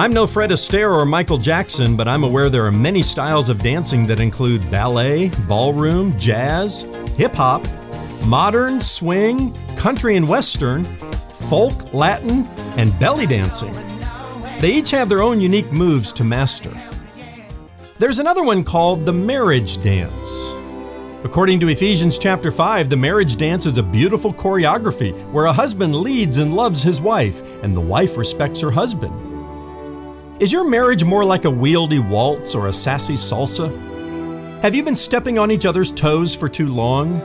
I'm no Fred Astaire or Michael Jackson, but I'm aware there are many styles of dancing that include ballet, ballroom, jazz, hip hop, modern, swing, country and western, folk, Latin, and belly dancing. They each have their own unique moves to master. There's another one called the marriage dance. According to Ephesians chapter 5, the marriage dance is a beautiful choreography where a husband leads and loves his wife, and the wife respects her husband. Is your marriage more like a wieldy waltz or a sassy salsa? Have you been stepping on each other's toes for too long?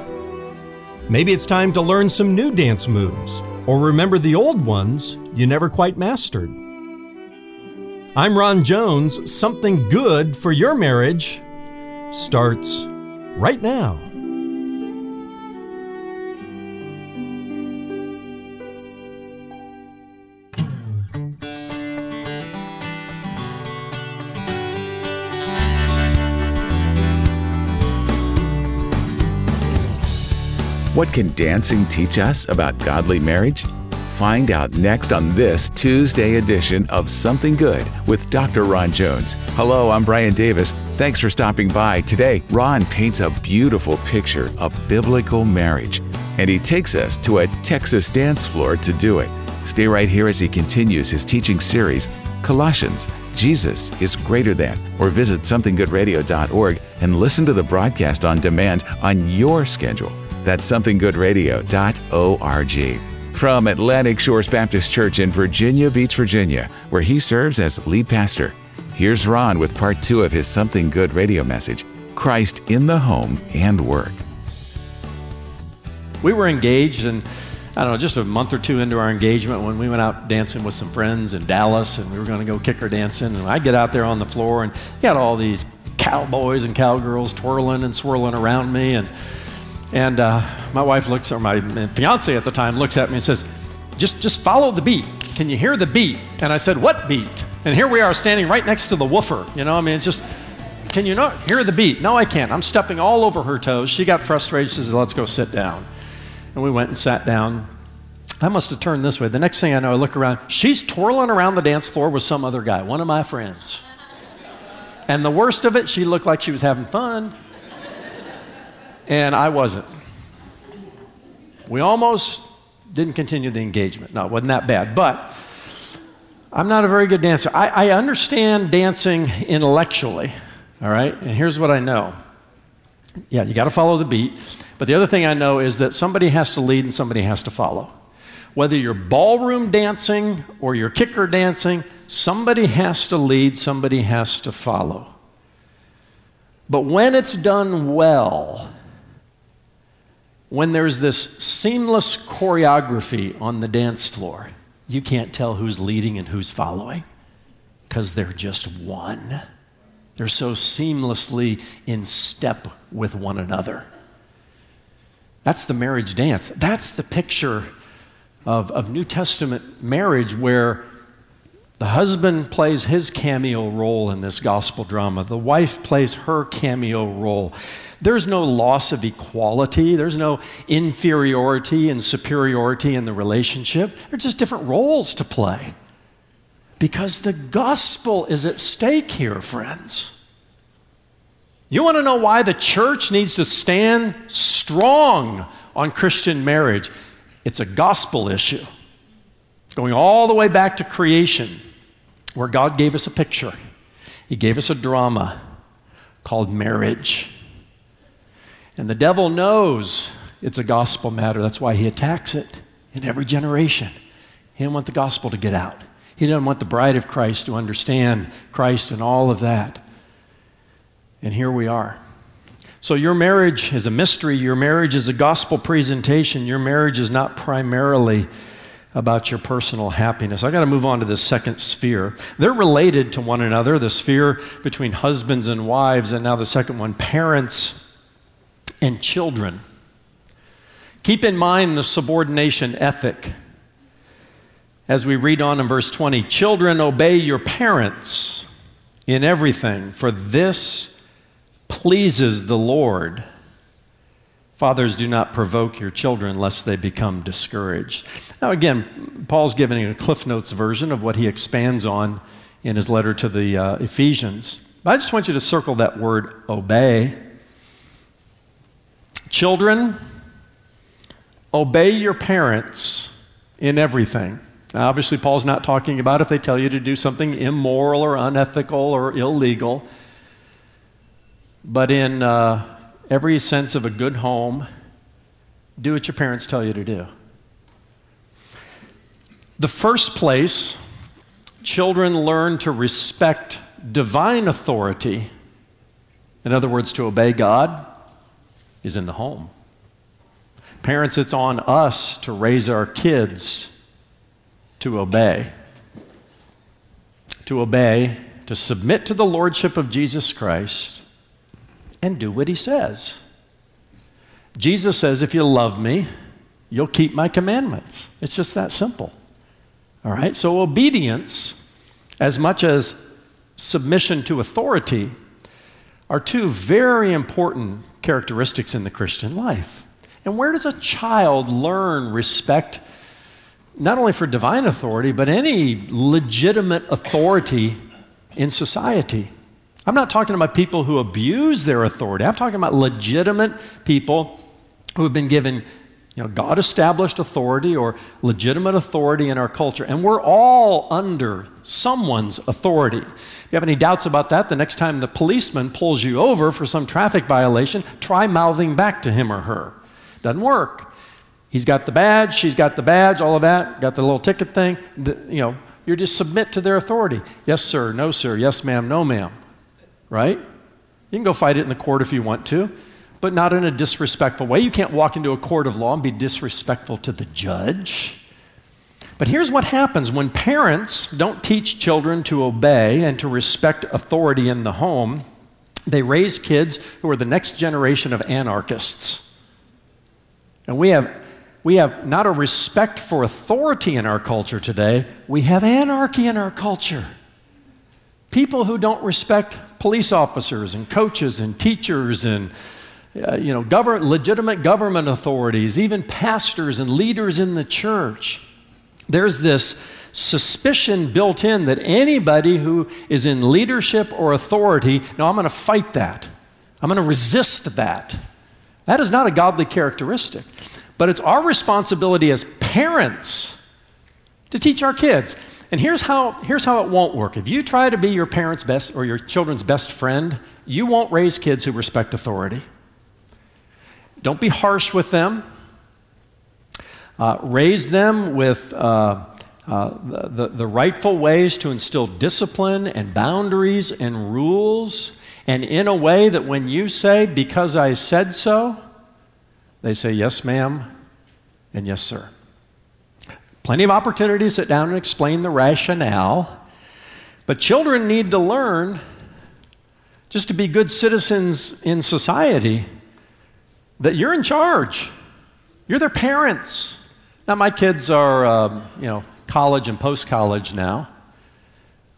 Maybe it's time to learn some new dance moves, or remember the old ones you never quite mastered. I'm Ron Jones. Something good for your marriage starts right now. What can dancing teach us about godly marriage? Find out next on this Tuesday edition of Something Good with Dr. Ron Jones. Hello, I'm Brian Davis. Thanks for stopping by. Today, Ron paints a beautiful picture of biblical marriage, and he takes us to a Texas dance floor to do it. Stay right here as he continues his teaching series, Colossians Jesus is greater than, or visit somethinggoodradio.org and listen to the broadcast on demand on your schedule. That's somethinggoodradio.org. From Atlantic Shores Baptist Church in Virginia Beach, Virginia, where he serves as lead pastor, here's Ron with part two of his Something Good radio message Christ in the Home and Work. We were engaged, and I don't know, just a month or two into our engagement when we went out dancing with some friends in Dallas, and we were going to go kicker dancing. And I get out there on the floor, and got all these cowboys and cowgirls twirling and swirling around me, and and uh, my wife looks, or my fiance at the time looks at me and says, just, just follow the beat. Can you hear the beat? And I said, What beat? And here we are standing right next to the woofer. You know, I mean, just, can you not hear the beat? No, I can't. I'm stepping all over her toes. She got frustrated. She says, Let's go sit down. And we went and sat down. I must have turned this way. The next thing I know, I look around. She's twirling around the dance floor with some other guy, one of my friends. And the worst of it, she looked like she was having fun and I wasn't. We almost didn't continue the engagement. No, it wasn't that bad. But I'm not a very good dancer. I, I understand dancing intellectually, all right? And here's what I know. Yeah, you got to follow the beat. But the other thing I know is that somebody has to lead and somebody has to follow. Whether you're ballroom dancing or you're kicker dancing, somebody has to lead, somebody has to follow. But when it's done well, when there's this seamless choreography on the dance floor, you can't tell who's leading and who's following because they're just one. They're so seamlessly in step with one another. That's the marriage dance. That's the picture of, of New Testament marriage where the husband plays his cameo role in this gospel drama, the wife plays her cameo role. There's no loss of equality, there's no inferiority and superiority in the relationship. They're just different roles to play. Because the gospel is at stake here, friends. You want to know why the church needs to stand strong on Christian marriage? It's a gospel issue. Going all the way back to creation, where God gave us a picture. He gave us a drama called marriage. And the devil knows it's a gospel matter. That's why he attacks it in every generation. He didn't want the gospel to get out. He didn't want the bride of Christ to understand Christ and all of that. And here we are. So, your marriage is a mystery. Your marriage is a gospel presentation. Your marriage is not primarily about your personal happiness. I got to move on to the second sphere. They're related to one another the sphere between husbands and wives, and now the second one, parents and children. Keep in mind the subordination ethic. As we read on in verse 20, children, obey your parents in everything, for this pleases the Lord. Fathers, do not provoke your children lest they become discouraged. Now, again, Paul's giving a Cliff Notes version of what he expands on in his letter to the uh, Ephesians. But I just want you to circle that word obey. Children, obey your parents in everything. Now, obviously, Paul's not talking about if they tell you to do something immoral or unethical or illegal, but in uh, every sense of a good home, do what your parents tell you to do. The first place children learn to respect divine authority, in other words, to obey God, is in the home. Parents, it's on us to raise our kids to obey. To obey, to submit to the Lordship of Jesus Christ, and do what He says. Jesus says, If you love me, you'll keep my commandments. It's just that simple. All right? So, obedience, as much as submission to authority, are two very important characteristics in the Christian life. And where does a child learn respect, not only for divine authority, but any legitimate authority in society? I'm not talking about people who abuse their authority. I'm talking about legitimate people who have been given you know, God established authority or legitimate authority in our culture, and we're all under someone's authority. If you have any doubts about that, the next time the policeman pulls you over for some traffic violation, try mouthing back to him or her. Doesn't work. He's got the badge, she's got the badge, all of that, got the little ticket thing. The, you know, you're just submit to their authority. Yes, sir, no, sir, yes, ma'am, no, ma'am. Right? You can go fight it in the court if you want to but not in a disrespectful way. You can't walk into a court of law and be disrespectful to the judge. But here's what happens when parents don't teach children to obey and to respect authority in the home, they raise kids who are the next generation of anarchists. And we have, we have not a respect for authority in our culture today, we have anarchy in our culture. People who don't respect police officers and coaches and teachers and uh, you know, government, legitimate government authorities, even pastors and leaders in the church. There's this suspicion built in that anybody who is in leadership or authority, no, I'm going to fight that. I'm going to resist that. That is not a godly characteristic. But it's our responsibility as parents to teach our kids. And here's how, here's how it won't work. If you try to be your parents' best or your children's best friend, you won't raise kids who respect authority. Don't be harsh with them. Uh, raise them with uh, uh, the, the rightful ways to instill discipline and boundaries and rules, and in a way that when you say, because I said so, they say, yes, ma'am, and yes, sir. Plenty of opportunity to sit down and explain the rationale, but children need to learn just to be good citizens in society that you're in charge. You're their parents. Now, my kids are, um, you know, college and post college now.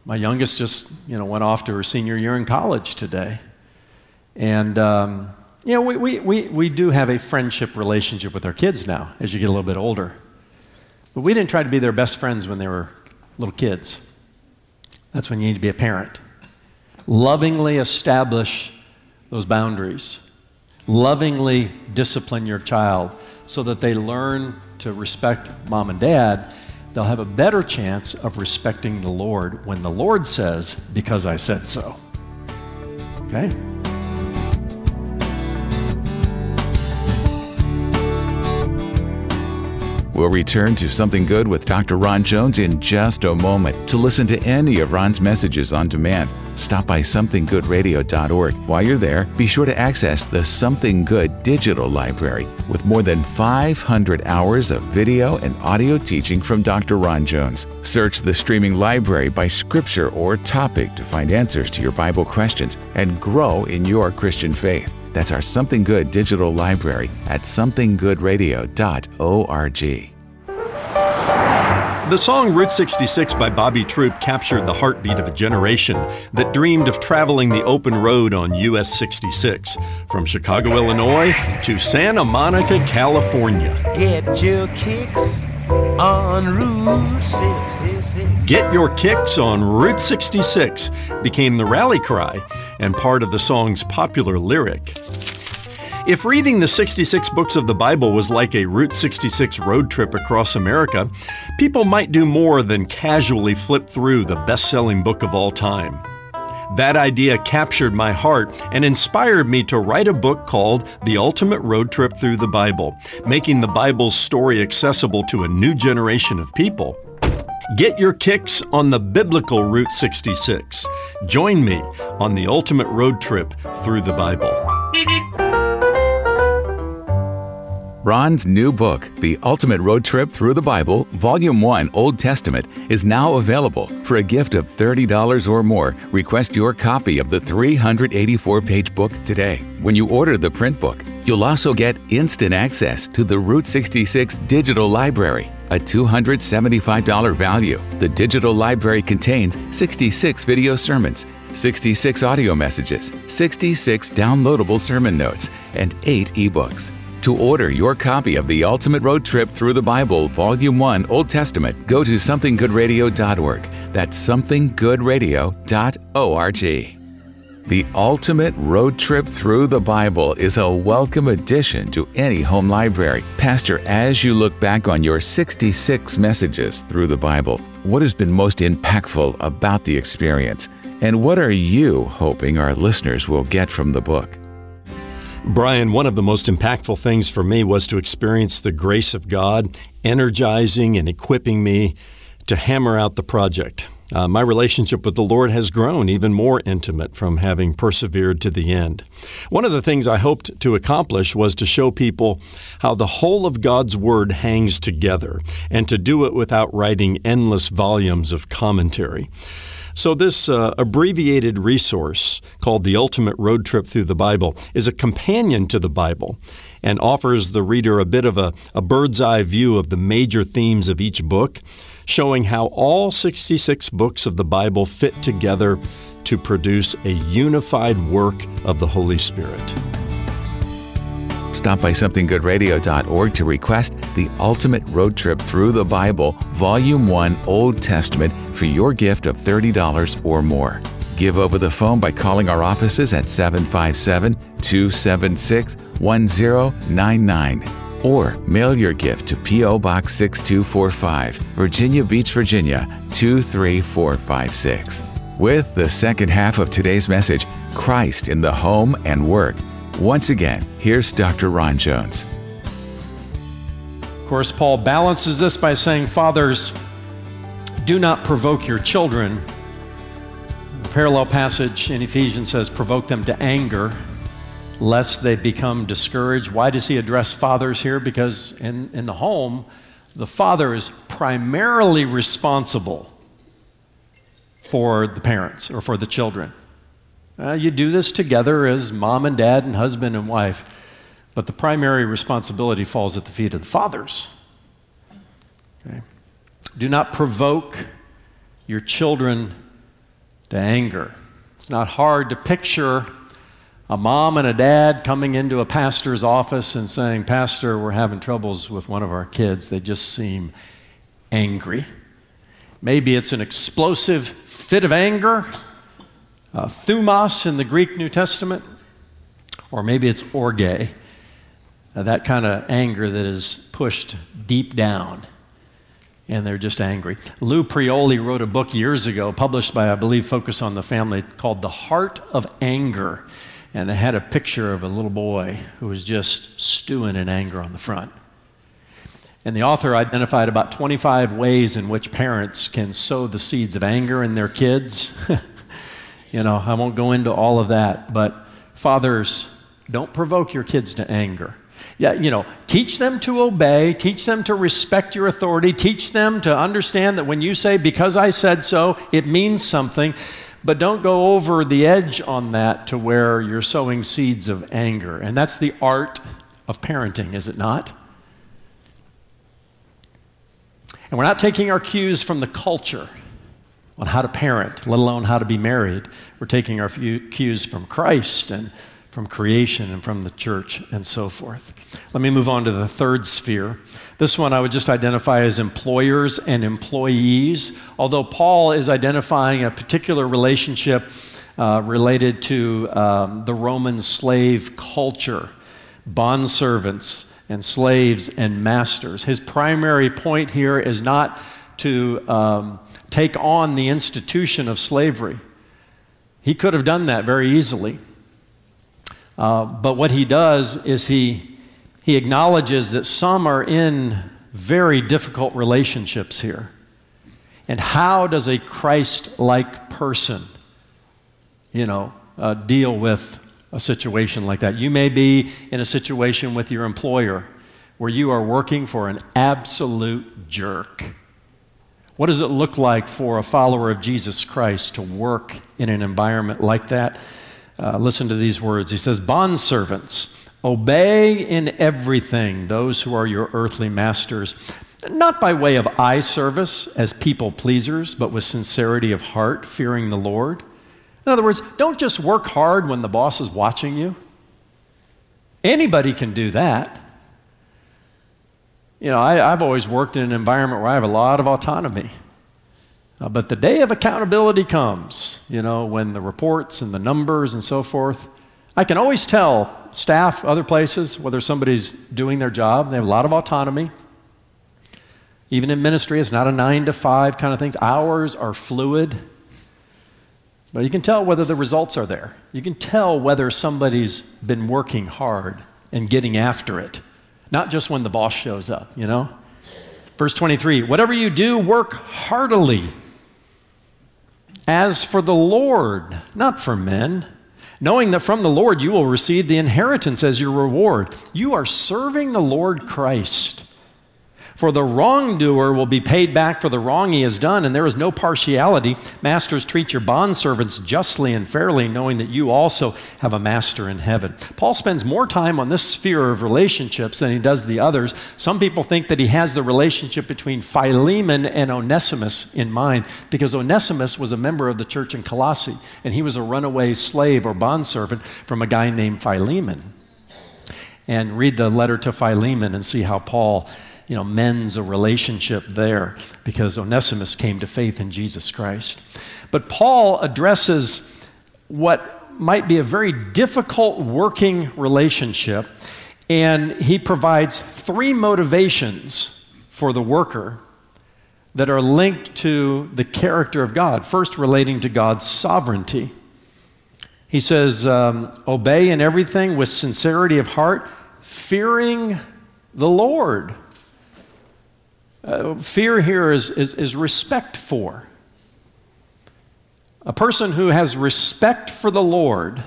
My youngest just, you know, went off to her senior year in college today. And, um, you know, we, we, we, we do have a friendship relationship with our kids now as you get a little bit older. But we didn't try to be their best friends when they were little kids. That's when you need to be a parent. Lovingly establish those boundaries lovingly discipline your child so that they learn to respect mom and dad, they'll have a better chance of respecting the Lord when the Lord says, Because I said so. Okay? We'll return to Something Good with Dr. Ron Jones in just a moment. To listen to any of Ron's messages on demand, stop by somethinggoodradio.org. While you're there, be sure to access the Something Good digital library with more than 500 hours of video and audio teaching from Dr. Ron Jones. Search the streaming library by scripture or topic to find answers to your Bible questions and grow in your Christian faith. That's our Something Good digital library at somethinggoodradio.org. The song Route 66 by Bobby Troup captured the heartbeat of a generation that dreamed of traveling the open road on US 66 from Chicago, Illinois to Santa Monica, California. Get your kicks on Route 66. Get Your Kicks on Route 66 became the rally cry and part of the song's popular lyric. If reading the 66 books of the Bible was like a Route 66 road trip across America, people might do more than casually flip through the best selling book of all time. That idea captured my heart and inspired me to write a book called The Ultimate Road Trip Through the Bible, making the Bible's story accessible to a new generation of people. Get your kicks on the biblical Route 66. Join me on the ultimate road trip through the Bible. Ron's new book, The Ultimate Road Trip Through the Bible, Volume 1, Old Testament, is now available. For a gift of $30 or more, request your copy of the 384 page book today. When you order the print book, you'll also get instant access to the Route 66 Digital Library, a $275 value. The digital library contains 66 video sermons. 66 audio messages, 66 downloadable sermon notes, and 8 ebooks. To order your copy of The Ultimate Road Trip Through the Bible, Volume 1, Old Testament, go to somethinggoodradio.org. That's somethinggoodradio.org. The Ultimate Road Trip Through the Bible is a welcome addition to any home library. Pastor, as you look back on your 66 messages through the Bible, what has been most impactful about the experience? And what are you hoping our listeners will get from the book? Brian, one of the most impactful things for me was to experience the grace of God energizing and equipping me to hammer out the project. Uh, my relationship with the Lord has grown even more intimate from having persevered to the end. One of the things I hoped to accomplish was to show people how the whole of God's Word hangs together and to do it without writing endless volumes of commentary. So, this uh, abbreviated resource called The Ultimate Road Trip Through the Bible is a companion to the Bible and offers the reader a bit of a, a bird's eye view of the major themes of each book, showing how all 66 books of the Bible fit together to produce a unified work of the Holy Spirit. Stop by somethinggoodradio.org to request the ultimate road trip through the Bible, Volume 1, Old Testament, for your gift of $30 or more. Give over the phone by calling our offices at 757 276 1099 or mail your gift to P.O. Box 6245, Virginia Beach, Virginia 23456. With the second half of today's message, Christ in the Home and Work. Once again, here's Dr. Ron Jones. Of course, Paul balances this by saying, Fathers, do not provoke your children. The parallel passage in Ephesians says, provoke them to anger, lest they become discouraged. Why does he address fathers here? Because in, in the home, the father is primarily responsible for the parents or for the children. Uh, you do this together as mom and dad and husband and wife, but the primary responsibility falls at the feet of the fathers. Okay? Do not provoke your children to anger. It's not hard to picture a mom and a dad coming into a pastor's office and saying, Pastor, we're having troubles with one of our kids. They just seem angry. Maybe it's an explosive fit of anger uh, thumos in the Greek New Testament, or maybe it's orge, uh, that kind of anger that is pushed deep down and they're just angry. Lou Priolo wrote a book years ago, published by, I believe, Focus on the Family, called The Heart of Anger. And it had a picture of a little boy who was just stewing in anger on the front. And the author identified about 25 ways in which parents can sow the seeds of anger in their kids. You know, I won't go into all of that, but fathers, don't provoke your kids to anger. Yeah, you know, teach them to obey, teach them to respect your authority, teach them to understand that when you say, because I said so, it means something. But don't go over the edge on that to where you're sowing seeds of anger. And that's the art of parenting, is it not? And we're not taking our cues from the culture on how to parent, let alone how to be married. We're taking our cues from Christ and from creation and from the church and so forth. Let me move on to the third sphere. This one I would just identify as employers and employees, although Paul is identifying a particular relationship uh, related to um, the Roman slave culture, bondservants and slaves and masters. His primary point here is not to um, take on the institution of slavery. He could have done that very easily. Uh, but what he does is he, he acknowledges that some are in very difficult relationships here. And how does a Christ like person, you know, uh, deal with a situation like that? You may be in a situation with your employer where you are working for an absolute jerk. What does it look like for a follower of Jesus Christ to work in an environment like that? Uh, listen to these words. He says, Bondservants, obey in everything those who are your earthly masters, not by way of eye service as people pleasers, but with sincerity of heart, fearing the Lord. In other words, don't just work hard when the boss is watching you. Anybody can do that. You know, I, have always worked in an environment where I have a lot of autonomy. Uh, but the day of accountability comes, you know, when the reports and the numbers and so forth. I can always tell staff, other places, whether somebody's doing their job. They have a lot of autonomy. Even in ministry, it's not a nine to five kind of thing. Hours are fluid. But you can tell whether the results are there. You can tell whether somebody's been working hard and getting after it. Not just when the boss shows up, you know? Verse 23 Whatever you do, work heartily as for the Lord, not for men, knowing that from the Lord you will receive the inheritance as your reward. You are serving the Lord Christ. For the wrongdoer will be paid back for the wrong he has done, and there is no partiality. Masters, treat your bondservants justly and fairly, knowing that you also have a master in heaven. Paul spends more time on this sphere of relationships than he does the others. Some people think that he has the relationship between Philemon and Onesimus in mind, because Onesimus was a member of the church in Colossae, and he was a runaway slave or bondservant from a guy named Philemon. And read the letter to Philemon and see how Paul you know, mends a relationship there because Onesimus came to faith in Jesus Christ. But Paul addresses what might be a very difficult working relationship, and he provides three motivations for the worker that are linked to the character of God. First, relating to God's sovereignty. He says, um, Obey in everything with sincerity of heart, fearing the Lord. Uh, fear here is, is, is respect for. A person who has respect for the Lord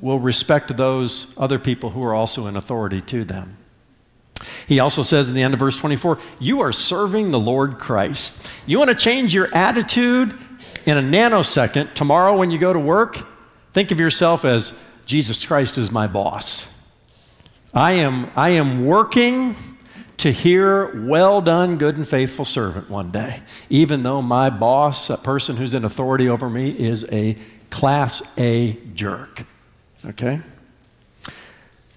will respect those other people who are also in authority to them. He also says in the end of verse 24, You are serving the Lord Christ. You want to change your attitude in a nanosecond tomorrow when you go to work? Think of yourself as Jesus Christ is my boss. I am, I am working to hear, well done, good and faithful servant, one day, even though my boss, a person who's in authority over me, is a class A jerk. Okay?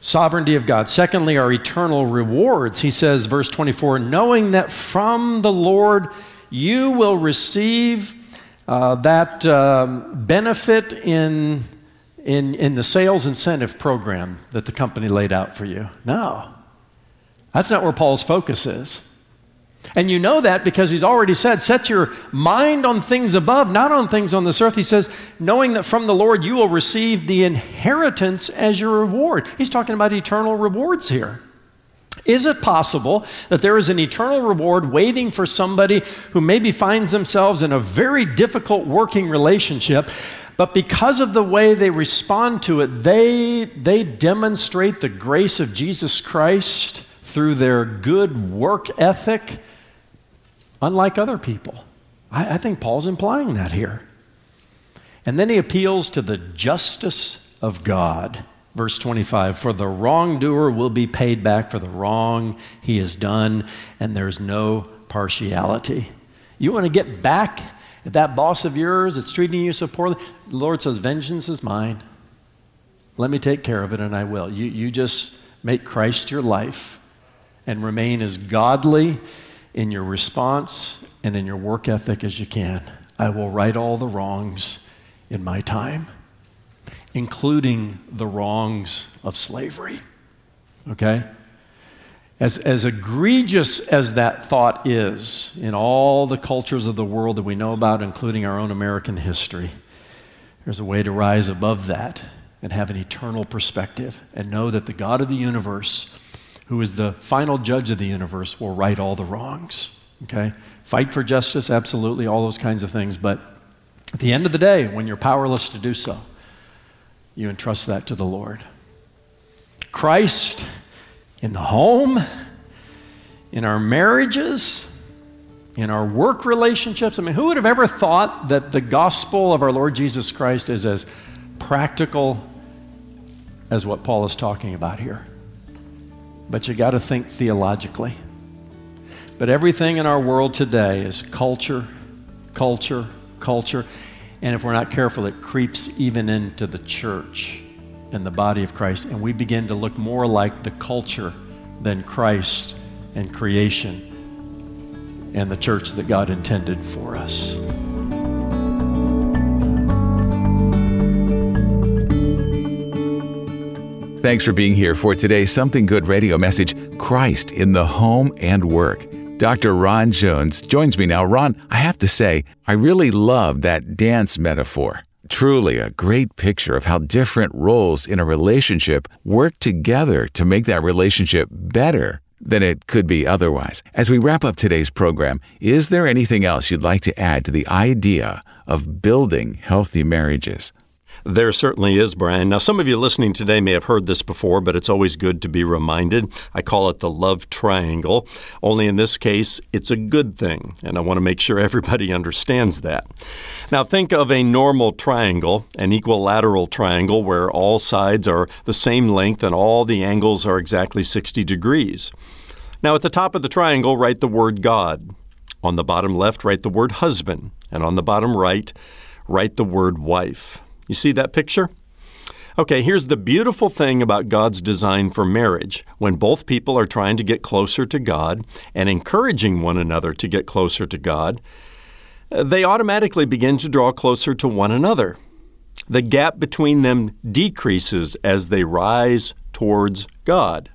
Sovereignty of God. Secondly, our eternal rewards. He says, verse 24, knowing that from the Lord you will receive uh, that um, benefit in, in, in the sales incentive program that the company laid out for you. No. That's not where Paul's focus is. And you know that because he's already said, set your mind on things above, not on things on this earth. He says, knowing that from the Lord you will receive the inheritance as your reward. He's talking about eternal rewards here. Is it possible that there is an eternal reward waiting for somebody who maybe finds themselves in a very difficult working relationship, but because of the way they respond to it, they, they demonstrate the grace of Jesus Christ through their good work ethic, unlike other people. I, I think Paul's implying that here. And then he appeals to the justice of God. Verse 25 For the wrongdoer will be paid back for the wrong he has done, and there's no partiality. You want to get back at that boss of yours that's treating you so poorly? The Lord says, Vengeance is mine. Let me take care of it, and I will. You, you just make Christ your life and remain as godly in your response and in your work ethic as you can. I will right all the wrongs in my time, including the wrongs of slavery. Okay? As, as egregious as that thought is in all the cultures of the world that we know about, including our own American history, there's a way to rise above that and have an eternal perspective and know that the God of the universe, who is the final judge of the universe, will right all the wrongs. Okay? Fight for justice, absolutely, all those kinds of things. But at the end of the day, when you're powerless to do so, you entrust that to the Lord. Christ in the home, in our marriages, in our work relationships. I mean, who would have ever thought that the gospel of our Lord Jesus Christ is as practical as what Paul is talking about here? But you got to think theologically. But everything in our world today is culture, culture, culture. And if we're not careful, it creeps even into the church and the body of Christ, and we begin to look more like the culture than Christ and creation and the church that God intended for us. Thanks for being here for today's Something Good radio message Christ in the Home and Work. Dr. Ron Jones joins me now. Ron, I have to say, I really love that dance metaphor. Truly a great picture of how different roles in a relationship work together to make that relationship better than it could be otherwise. As we wrap up today's program, is there anything else you'd like to add to the idea of building healthy marriages? There certainly is, Brian. Now, some of you listening today may have heard this before, but it's always good to be reminded. I call it the love triangle, only in this case, it's a good thing, and I want to make sure everybody understands that. Now, think of a normal triangle, an equilateral triangle where all sides are the same length and all the angles are exactly 60 degrees. Now, at the top of the triangle, write the word God. On the bottom left, write the word husband. And on the bottom right, write the word wife. You see that picture? Okay, here's the beautiful thing about God's design for marriage. When both people are trying to get closer to God and encouraging one another to get closer to God, they automatically begin to draw closer to one another. The gap between them decreases as they rise towards God.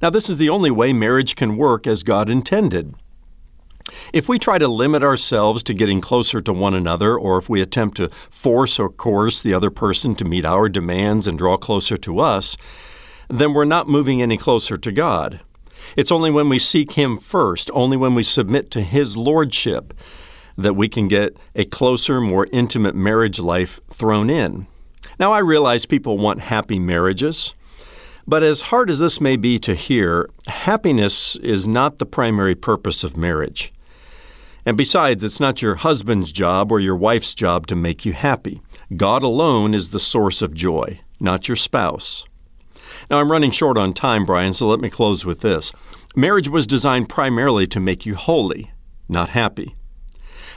Now, this is the only way marriage can work as God intended. If we try to limit ourselves to getting closer to one another, or if we attempt to force or coerce the other person to meet our demands and draw closer to us, then we're not moving any closer to God. It's only when we seek Him first, only when we submit to His Lordship, that we can get a closer, more intimate marriage life thrown in. Now, I realize people want happy marriages. But as hard as this may be to hear, happiness is not the primary purpose of marriage. And besides, it's not your husband's job or your wife's job to make you happy. God alone is the source of joy, not your spouse. Now, I'm running short on time, Brian, so let me close with this. Marriage was designed primarily to make you holy, not happy.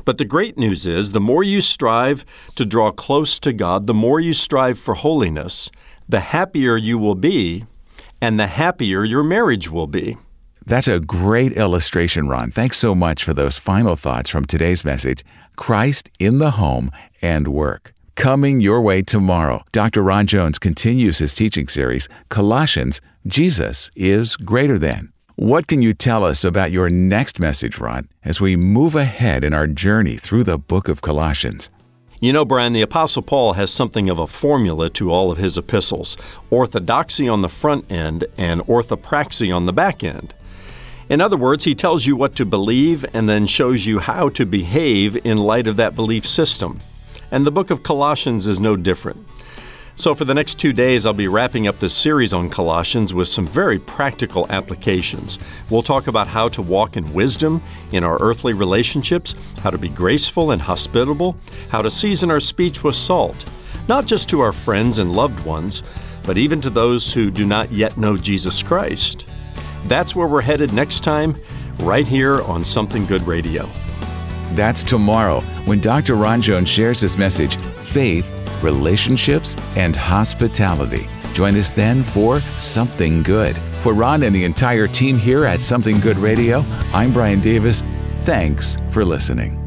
But the great news is the more you strive to draw close to God, the more you strive for holiness, the happier you will be, and the happier your marriage will be. That's a great illustration, Ron. Thanks so much for those final thoughts from today's message Christ in the home and work. Coming your way tomorrow, Dr. Ron Jones continues his teaching series, Colossians Jesus is Greater Than. What can you tell us about your next message, Ron, as we move ahead in our journey through the book of Colossians? You know, Brian, the Apostle Paul has something of a formula to all of his epistles orthodoxy on the front end and orthopraxy on the back end. In other words, he tells you what to believe and then shows you how to behave in light of that belief system. And the book of Colossians is no different. So, for the next two days, I'll be wrapping up this series on Colossians with some very practical applications. We'll talk about how to walk in wisdom in our earthly relationships, how to be graceful and hospitable, how to season our speech with salt, not just to our friends and loved ones, but even to those who do not yet know Jesus Christ. That's where we're headed next time, right here on Something Good Radio. That's tomorrow when Dr. Ron Jones shares his message Faith, Relationships, and Hospitality. Join us then for Something Good. For Ron and the entire team here at Something Good Radio, I'm Brian Davis. Thanks for listening.